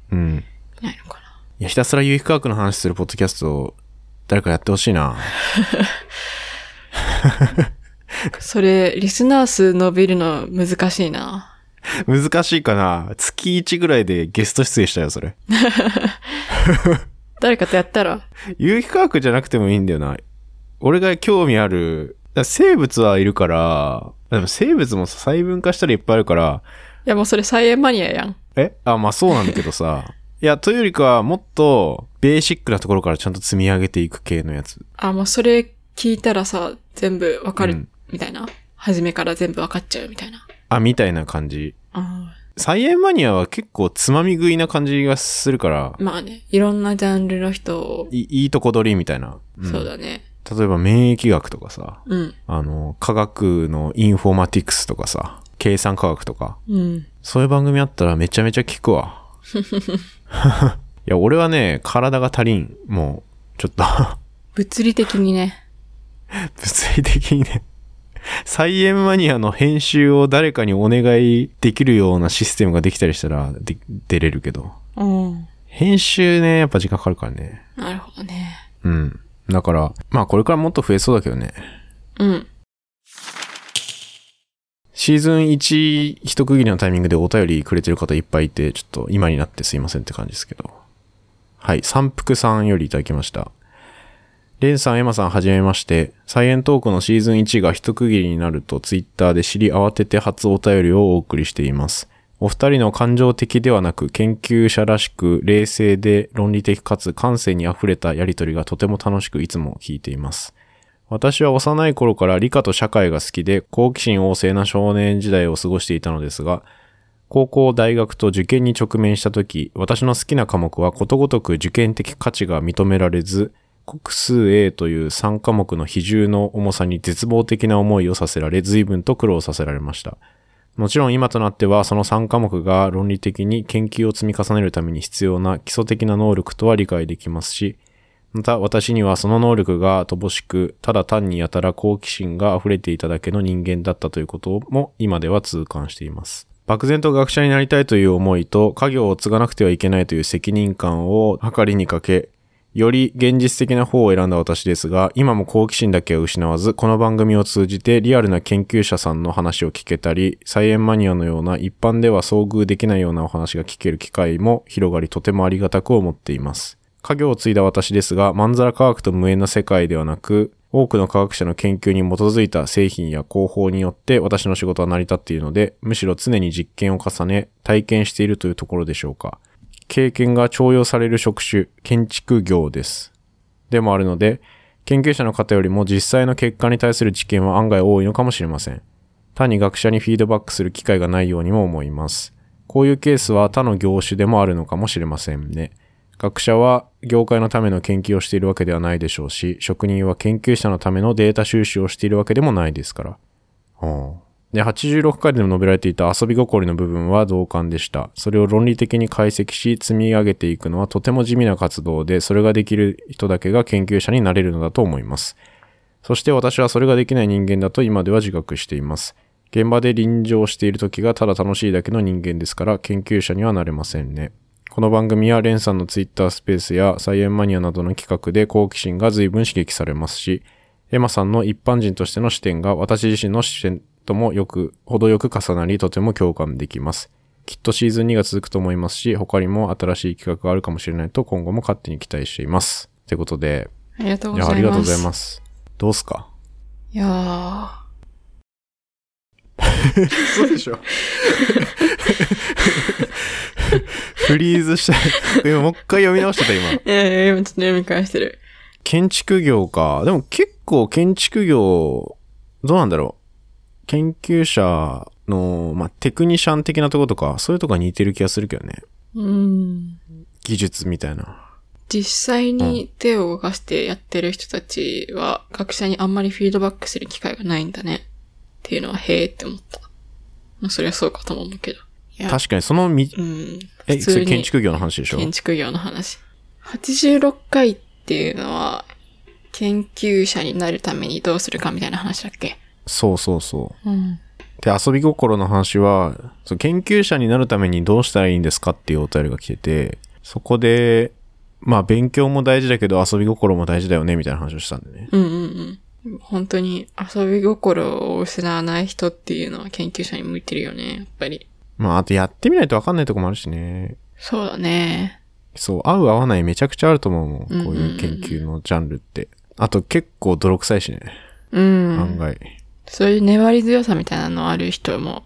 いや、ひたすら有機化学の話するポッドキャストを誰かやってほしいな。それ、リスナー数伸びるの難しいな。難しいかな月1ぐらいでゲスト出演したよ、それ。誰かとやったら、有機化学じゃなくてもいいんだよな。俺が興味ある、生物はいるから、でも生物も細分化したらいっぱいあるから、いやもうそれ菜園マニアやん。え？あ、まあそうなんだけどさ。いや、というよりかはもっとベーシックなところからちゃんと積み上げていく系のやつ。あ、もうそれ聞いたらさ、全部わかるうん、みたいな。初めから全部わかっちゃうみたいな。あ、みたいな感じ。あ菜園マニアは結構つまみ食いな感じがするから、まあね、いろんなジャンルの人を、いいいとこ取りみたいな。んそうだね。例えば免疫学とかさ、うん。あの、科学のインフォーマティクスとかさ、計算科学とか、うん。そういう番組あったらめちゃめちゃ聞くわ。いや、俺はね、体が足りん。もう、ちょっと、物理的にね。物理的にね、菜園マニアの編集を誰かにお願いできるようなシステムができたりしたらで出れるけど、うん。編集ね、やっぱ時間かかるからね。なるほどね。うん。だから、まあこれからもっと増えそうだけどね。うん。シーズン1一区切りのタイミングでお便りくれてる方いっぱいいて、ちょっと今になってすいませんって感じですけど。はい、三福さんよりいただきました。レンさん、エマさん、はじめまして。サイエントークのシーズン1が一区切りになるとツイッターで知り慌てて初お便りをお送りしています。お二人の感情的ではなく研究者らしく冷静で論理的かつ感性に溢れたやりとりがとても楽しくいつも聞いています。私は幼い頃から理科と社会が好きで好奇心旺盛な少年時代を過ごしていたのですが、高校、大学と受験に直面した時、私の好きな科目はことごとく受験的価値が認められず、国数 A という3科目の比重の重さに絶望的な思いをさせられ、随分と苦労させられました。もちろん今となってはその3科目が論理的に研究を積み重ねるために必要な基礎的な能力とは理解できますし、また私にはその能力が乏しく、ただ単にやたら好奇心が溢れていただけの人間だったということも今では痛感しています。漠然と学者になりたいという思いと家業を継がなくてはいけないという責任感を計りにかけ、より現実的な方を選んだ私ですが、今も好奇心だけは失わず、この番組を通じてリアルな研究者さんの話を聞けたり、サイエンマニアのような一般では遭遇できないようなお話が聞ける機会も広がりとてもありがたく思っています。家業を継いだ私ですが、まんざら科学と無縁な世界ではなく、多くの科学者の研究に基づいた製品や広報によって私の仕事は成り立っているので、むしろ常に実験を重ね、体験しているというところでしょうか。経験が重用される職種、建築業です。でもあるので、研究者の方よりも実際の結果に対する知見は案外多いのかもしれません。単に学者にフィードバックする機会がないようにも思います。こういうケースは他の業種でもあるのかもしれませんね。学者は業界のための研究をしているわけではないでしょうし、職人は研究者のためのデータ収集をしているわけでもないですから。はあで、86回でも述べられていた遊び心の部分は同感でした。それを論理的に解析し、積み上げていくのはとても地味な活動で、それができる人だけが研究者になれるのだと思います。そして私はそれができない人間だと今では自覚しています。現場で臨場している時がただ楽しいだけの人間ですから、研究者にはなれませんね。この番組はレンさんのツイッタースペースやサイエンマニアなどの企画で好奇心が随分刺激されますし、エマさんの一般人としての視点が私自身の視点ともよく、程よく重なりとても共感できます。きっとシーズン2が続くと思いますし、他にも新しい企画があるかもしれないと今後も勝手に期待しています。ってことで、ありがとうございます。ありがとうございます。どうすか？いやー。そうでしょフリーズした。今もう一回読み直してた今。いやいや、今ちょっと読み返してる。建築業か。でも結構建築業、どうなんだろう。研究者の、まあ、テクニシャン的なところとか、そういうとこが似てる気がするけどね。うん。技術みたいな。実際に手を動かしてやってる人たちは、学者にあんまりフィードバックする機会がないんだね。っていうのは、へーって思った。まあ、そりゃそうかとも思うけど。確かにそのみ、うん。え、普通にそれ建築業の話でしょ？建築業の話。86回っていうのは、研究者になるためにどうするかみたいな話だっけ？そうそうそう。うん。で、遊び心の話は、そう研究者になるためにどうしたらいいんですかっていうお便りが来てて、そこで、まあ勉強も大事だけど遊び心も大事だよねみたいな話をしたんでね。うんうんうん。本当に遊び心を失わない人っていうのは研究者に向いてるよね、やっぱり。まああとやってみないとわかんないとこもあるしね。そうだね。そう、合う合わないめちゃくちゃあると思うもん。うんうんうんこういう研究のジャンルって。あと結構泥臭いしね。うん。案外。そういう粘り強さみたいなのある人も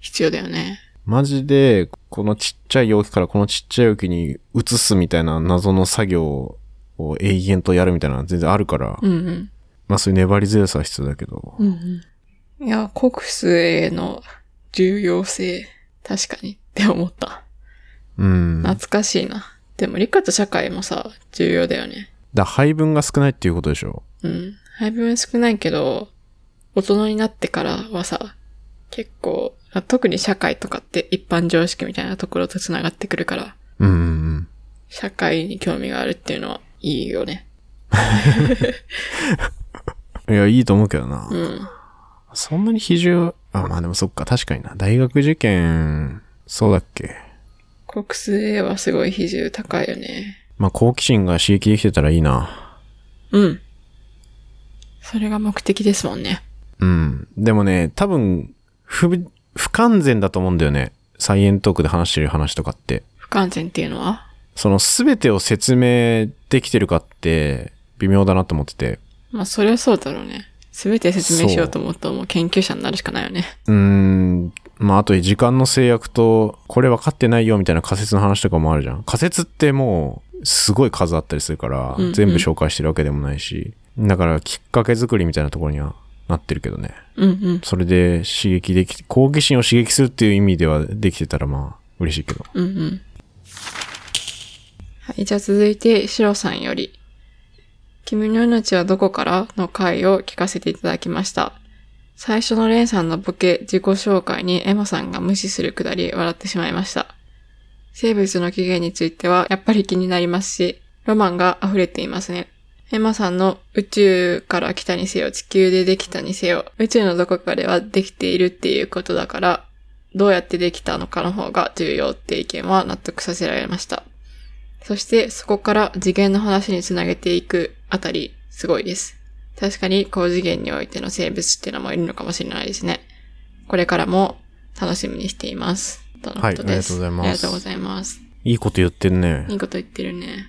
必要だよね。マジで、このちっちゃい容器からこのちっちゃい容器に移すみたいな謎の作業を永遠とやるみたいなのは全然あるから。うんうん。まあそういう粘り強さは必要だけど。うんうん。いや、国数への重要性、確かにって思った。うん。だ懐かしいな。でも理科と社会もさ、重要だよね。配分が少ないっていうことでしょ。うん。配分少ないけど、大人になってからはさ、結構、特に社会とかって一般常識みたいなところと繋がってくるから、うんうん社会に興味があるっていうのはいいよね。うん。いや、いいと思うけどな。うん。そんなに比重、あ、まあでもそっか、確かにな。大学受験、そうだっけ？国数 A はすごい比重高いよね。まあ好奇心が刺激できてたらいいな。うん。それが目的ですもんね。うん。でもね、多分、不、不完全だと思うんだよね。サイエントークで話してる話とかって。不完全っていうのは？その全てを説明できてるかって微妙だなと思ってて。まあ、それはそうだろうね。すべて説明しようと思ったらもう研究者になるしかないよね。うーん。まあ、あと時間の制約と、これ分かってないよみたいな仮説の話とかもあるじゃん。仮説ってもう、すごい数あったりするからうんうん、全部紹介してるわけでもないし。だから、きっかけ作りみたいなところにはなってるけどね。うんうん。それで刺激でき、好奇心を刺激するっていう意味ではできてたらまあ、嬉しいけど。うんうん。はい、じゃあ続いて、シロさんより。君の命はどこからの回を聞かせていただきました。最初のレンさんのボケ自己紹介にエマさんが無視するくだり笑ってしまいました。生物の起源についてはやっぱり気になりますし、ロマンが溢れていますね。エマさんの宇宙から来たにせよ、地球でできたにせよ、宇宙のどこかではできているっていうことだから、どうやってできたのかの方が重要って意見は納得させられました。そしてそこから次元の話につなげていくあたり、すごいです。確かに高次元においての生物っていうのもいるのかもしれないですね。これからも楽しみにしています。とのことです。はいありがとうございますありがとうございます。いいこと言ってんねい。いこと言ってるね。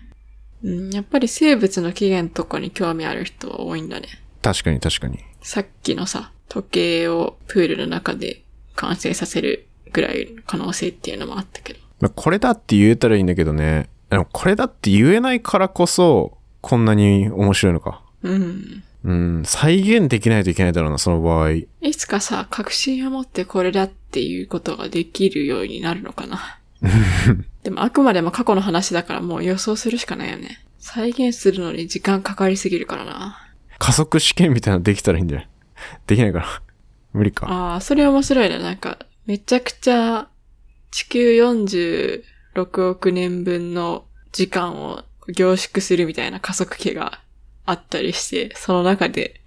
うん、やっぱり生物の起源とかに興味ある人は多いんだね。確かに確かに。さっきのさ、時計をプールの中で完成させるぐらいの可能性っていうのもあったけど。まあこれだって言えたらいいんだけどね。でもこれだって言えないからこそ、こんなに面白いのか。うん。うん、再現できないといけないだろうな、その場合。いつかさ、確信を持ってこれだっていうことができるようになるのかな。でもあくまでも過去の話だからもう予想するしかないよね。再現するのに時間かかりすぎるからな。加速試験みたいなのできたらいいんじゃない？できないから。無理か。ああ、それ面白いね。なんか、めちゃくちゃ地球46億年分の時間を凝縮するみたいな加速器があったりして、その中で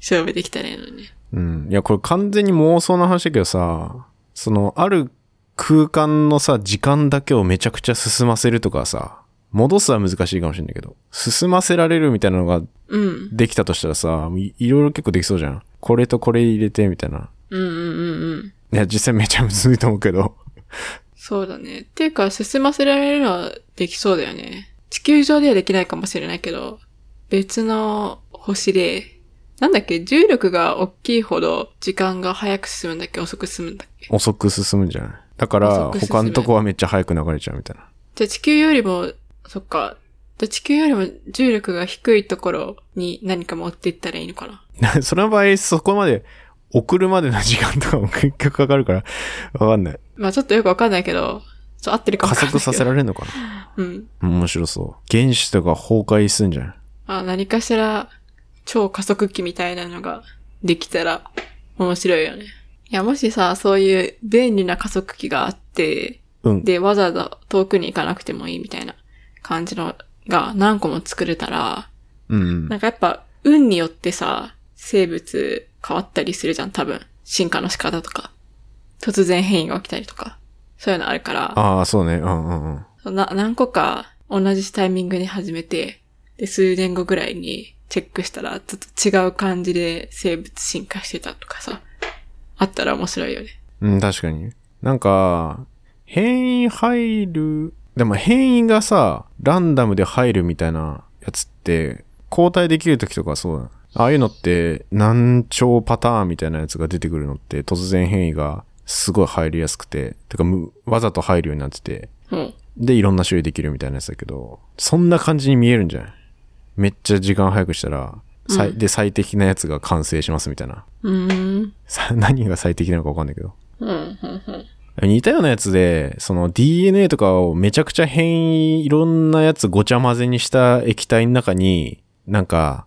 勝負できたらいいのに。うん。いや、これ完全に妄想の話だけどさ、その、ある空間のさ、時間だけをめちゃくちゃ進ませるとかさ、戻すは難しいかもしれないけど、進ませられるみたいなのがうん。できたとしたらさ、いいろいろ結構できそうじゃん。これとこれ入れてみたいな。うんうんうんうん。いや、実際めちゃむずいと思うけど。そうだね。っていうか、進ませられるのはできそうだよね。地球上ではできないかもしれないけど、別の星で、なんだっけ、重力が大きいほど時間が早く進むんだっけ？遅く進むんだっけ？遅く進むんじゃない？だから、他のとこはめっちゃ早く流れちゃうみたいな。じゃあ地球よりも、そっか。じゃあ地球よりも重力が低いところに何か持っていったらいいのかな？その場合、そこまで送るまでの時間とかも結局かかるから、わかんない。まあちょっとよくわかんないけど、ちょ合ってるかも加わかんないけど。速させられるのか うん。な面白そう。原子とか崩壊するんじゃないあ、何かしら超加速器みたいなのができたら面白いよね。いや、もしさ、そういう便利な加速器があって、うん。で、わざわざ遠くに行かなくてもいいみたいな感じのが何個も作れたら、うんうんなんかやっぱ運によってさ、生物変わったりするじゃん、多分。進化の仕方とか。突然変異が起きたりとか。そういうのあるから。ああ、そうね。うんうんうん。な、何個か同じタイミングで始めて、で、数年後ぐらいにチェックしたら、ちょっと違う感じで生物進化してたとかさ、あったら面白いよね。うん、確かに。なんか、変異入る、でも変異がさ、ランダムで入るみたいなやつって、交代できる時とかそうだ。ああいうのって、何兆パターンみたいなやつが出てくるのって、突然変異がすごい入りやすくて、てかむ、わざと入るようになってて、うん。で、いろんな種類できるみたいなやつだけど、そんな感じに見えるんじゃない？めっちゃ時間早くしたら、さいうんで、最適なやつが完成しますみたいな。うーん。さ何が最適なのかわかんないけど。うん、うん、うん。似たようなやつで、その DNA とかをめちゃくちゃ変異、いろんなやつごちゃ混ぜにした液体の中に、なんか、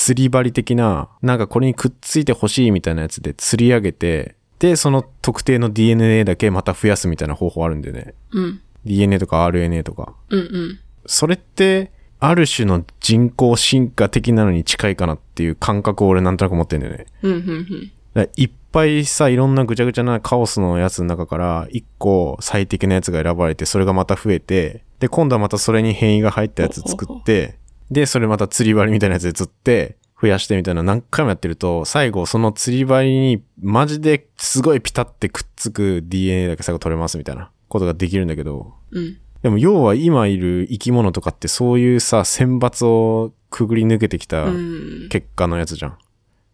釣り針的な、なんかこれにくっついてほしいみたいなやつで釣り上げて、で、その特定の DNA だけまた増やすみたいな方法あるんでね。うん。DNA とか RNA とか。うん、うん。それって、ある種の人工進化的なのに近いかなっていう感覚を俺なんとなく持ってんだよね。うん、うん、だからいっぱいさ、いろんなぐちゃぐちゃなカオスのやつの中から、一個最適なやつが選ばれて、それがまた増えて、で、今度はまたそれに変異が入ったやつ作って、で、それまた釣り針みたいなやつで釣って、増やしてみたいな何回もやってると、最後その釣り針にマジですごいピタってくっつく DNA だけ最後取れますみたいなことができるんだけど、うん。でも要は今いる生き物とかってそういうさ、選抜をくぐり抜けてきたうん。結果のやつじゃん。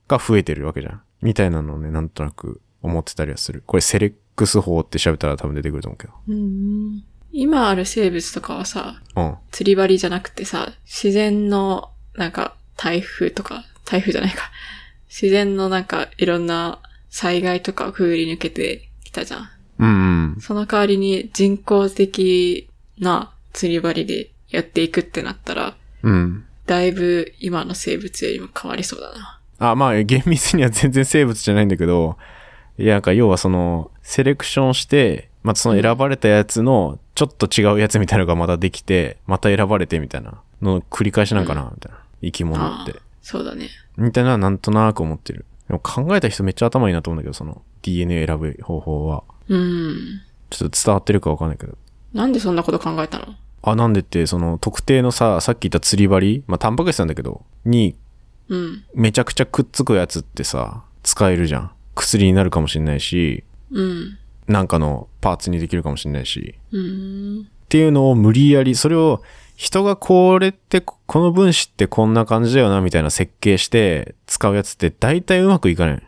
が増えてるわけじゃん。みたいなのをね、なんとなく思ってたりはする。これセレックス法って調べたら多分出てくると思うけど。うん今ある生物とかはさ、うん。釣り針じゃなくてさ、自然の、なんか、台風とか、台風じゃないか。自然のなんか、いろんな災害とかをくぐり抜けてきたじゃん。うんうん。その代わりに人工的な釣り針でやっていくってなったら、うん。だいぶ今の生物よりも変わりそうだな。あ、まあ、厳密には全然生物じゃないんだけど、いや、なんか要はその、セレクションして、またその選ばれたやつの、ちょっと違うやつみたいなのがまたできて、また選ばれてみたいなの繰り返しなんかな、みたいな。生き物って。そうだね。みたいな、なんとなく思ってる。でも考えた人めっちゃ頭いいなと思うんだけど、その DNA 選ぶ方法は。うん。ちょっと伝わってるかわかんないけど。なんでそんなこと考えたの？あ、なんでって、その特定のさ、さっき言った釣り針？まあ、タンパク質なんだけど、に、うん。めちゃくちゃくっつくやつってさ、使えるじゃん。薬になるかもしんないし、うん。なんかのパーツにできるかもしんないし。うん。っていうのを無理やり、それを人がこれって、この分子ってこんな感じだよな、みたいな設計して使うやつって大体うまくいかない。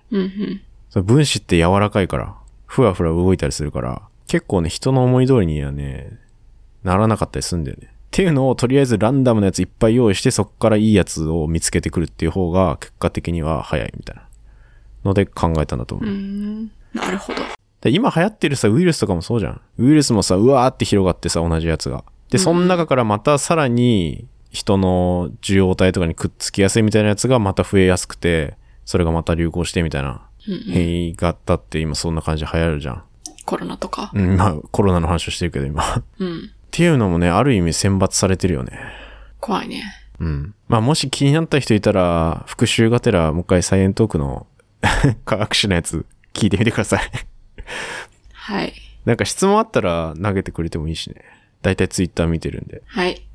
その分子って柔らかいから、ふわふわ動いたりするから、結構ね、人の思い通りにはね、ならなかったりするんだよね。っていうのをとりあえずランダムなやついっぱい用意して、そっからいいやつを見つけてくるっていう方が、結果的には早いみたいな。ので考えたんだと思う。う。なるほど。で今流行ってるさ、ウイルスとかもそうじゃん。ウイルスもさ、うわーって広がってさ、同じやつが。で、その中からまたさらに人の受容体とかにくっつきやすいみたいなやつがまた増えやすくて、それがまた流行してみたいな。変異型って今そんな感じで流行るじゃん。コロナとか？うん、まあコロナの話をしてるけど今。っうん。ていうのもね、ある意味選抜されてるよね。怖いね。うん。まあもし気になった人いたら、復習がてらもう一回サイエントークの 科学史のやつ聞いてみてください。はい。なんか質問あったら投げてくれてもいいしね。だいたいツイッター見てるんで。はい。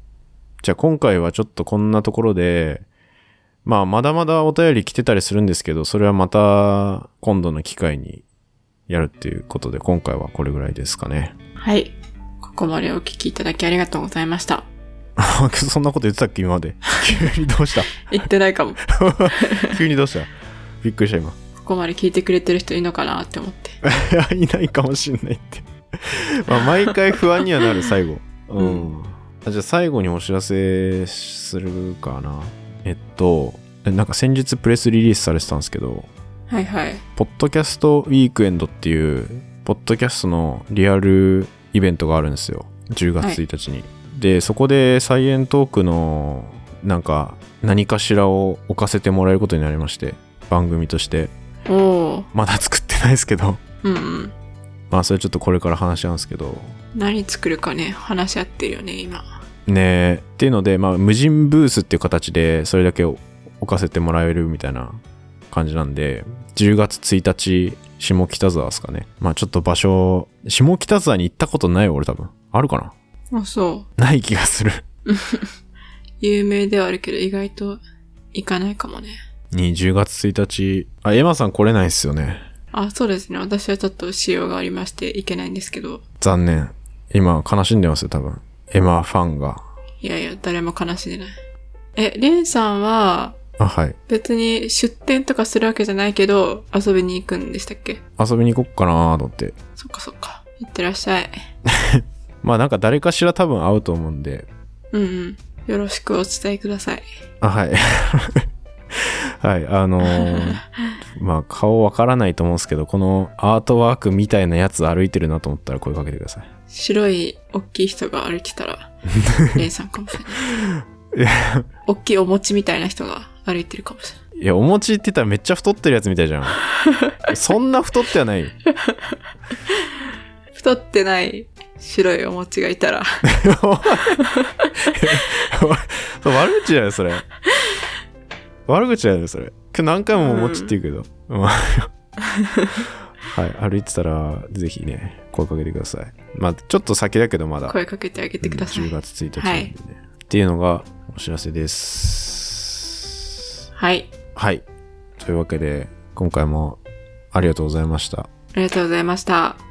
じゃあ今回はちょっとこんなところで、まあまだまだお便り来てたりするんですけど、それはまた今度の機会にやるっていうことで、今回はこれぐらいですかね。はい。ここまでお聞きいただきありがとうございました。そんなこと言ってたっけ今まで。急にどうした？言ってないかも。こ 急にどうした？びっくりした今。こまで聞いてくれてる人いるのかなって思って。いないかもしんないって。まあ、毎回不安にはなる、最後。うん。あじゃあ最後にお知らせするかな。えっと、えなんか先日プレスリリースされてたんですけど、はいはい。ポッドキャストウィークエンドっていう、ポッドキャストのリアルイベントがあるんですよ。10月1日に。で、そこでサイエントークの、なんか、何かしらを置かせてもらえることになりまして、番組として。おお。まだ作ってないですけど、うんうん。まあそれちょっとこれから話し合うんですけど、何作るかね、話し合ってるよね、今。ねえ、っていうので、まあ無人ブースっていう形でそれだけ置かせてもらえるみたいな感じなんで、10月1日、下北沢ですかね。まあちょっと場所、下北沢に行ったことないよ、俺多分。あるかな？あ、そない気がする。う。有名ではあるけど、意外と行かないかもね。に10月1日、あ、エマさん来れないっすよね。あ、そうですね。私はちょっと仕様がありまして行けないんですけど。残念。今悲しんでますよ、多分。エマファンが。いやいや、誰も悲しんでない。え、レンさんは、あ、はい。別に出店とかするわけじゃないけど、遊びに行くんでしたっけ？遊びに行こっかなと思って。そっかそっか。行ってらっしゃい。まあなんか誰かしら多分会うと思うんで、うんうん。よろしくお伝えください。あ、はい。はい、あのー まあ顔わからないと思うんですけど、このアートワークみたいなやつ歩いてるなと思ったら声かけてください。白い大きい人が歩いてたら、レンさんかもしれない。いや大きいお餅みたいな人が歩いてるかもしれない。いや、お餅って言ったらめっちゃ太ってるやつみたいじゃん。そんな太ってはない。太ってない白いお餅がいたら、悪口だよ、それ。悪口だよ、それ。今日何回もお餅って言うけど。うんはい、歩いてたら、ぜひね、声かけてください。まあ、ちょっと先だけど、まだ。声かけてあげてください。10月1日なんでね、っていうのがお知らせです。はい。はい。というわけで、今回もありがとうございました。ありがとうございました。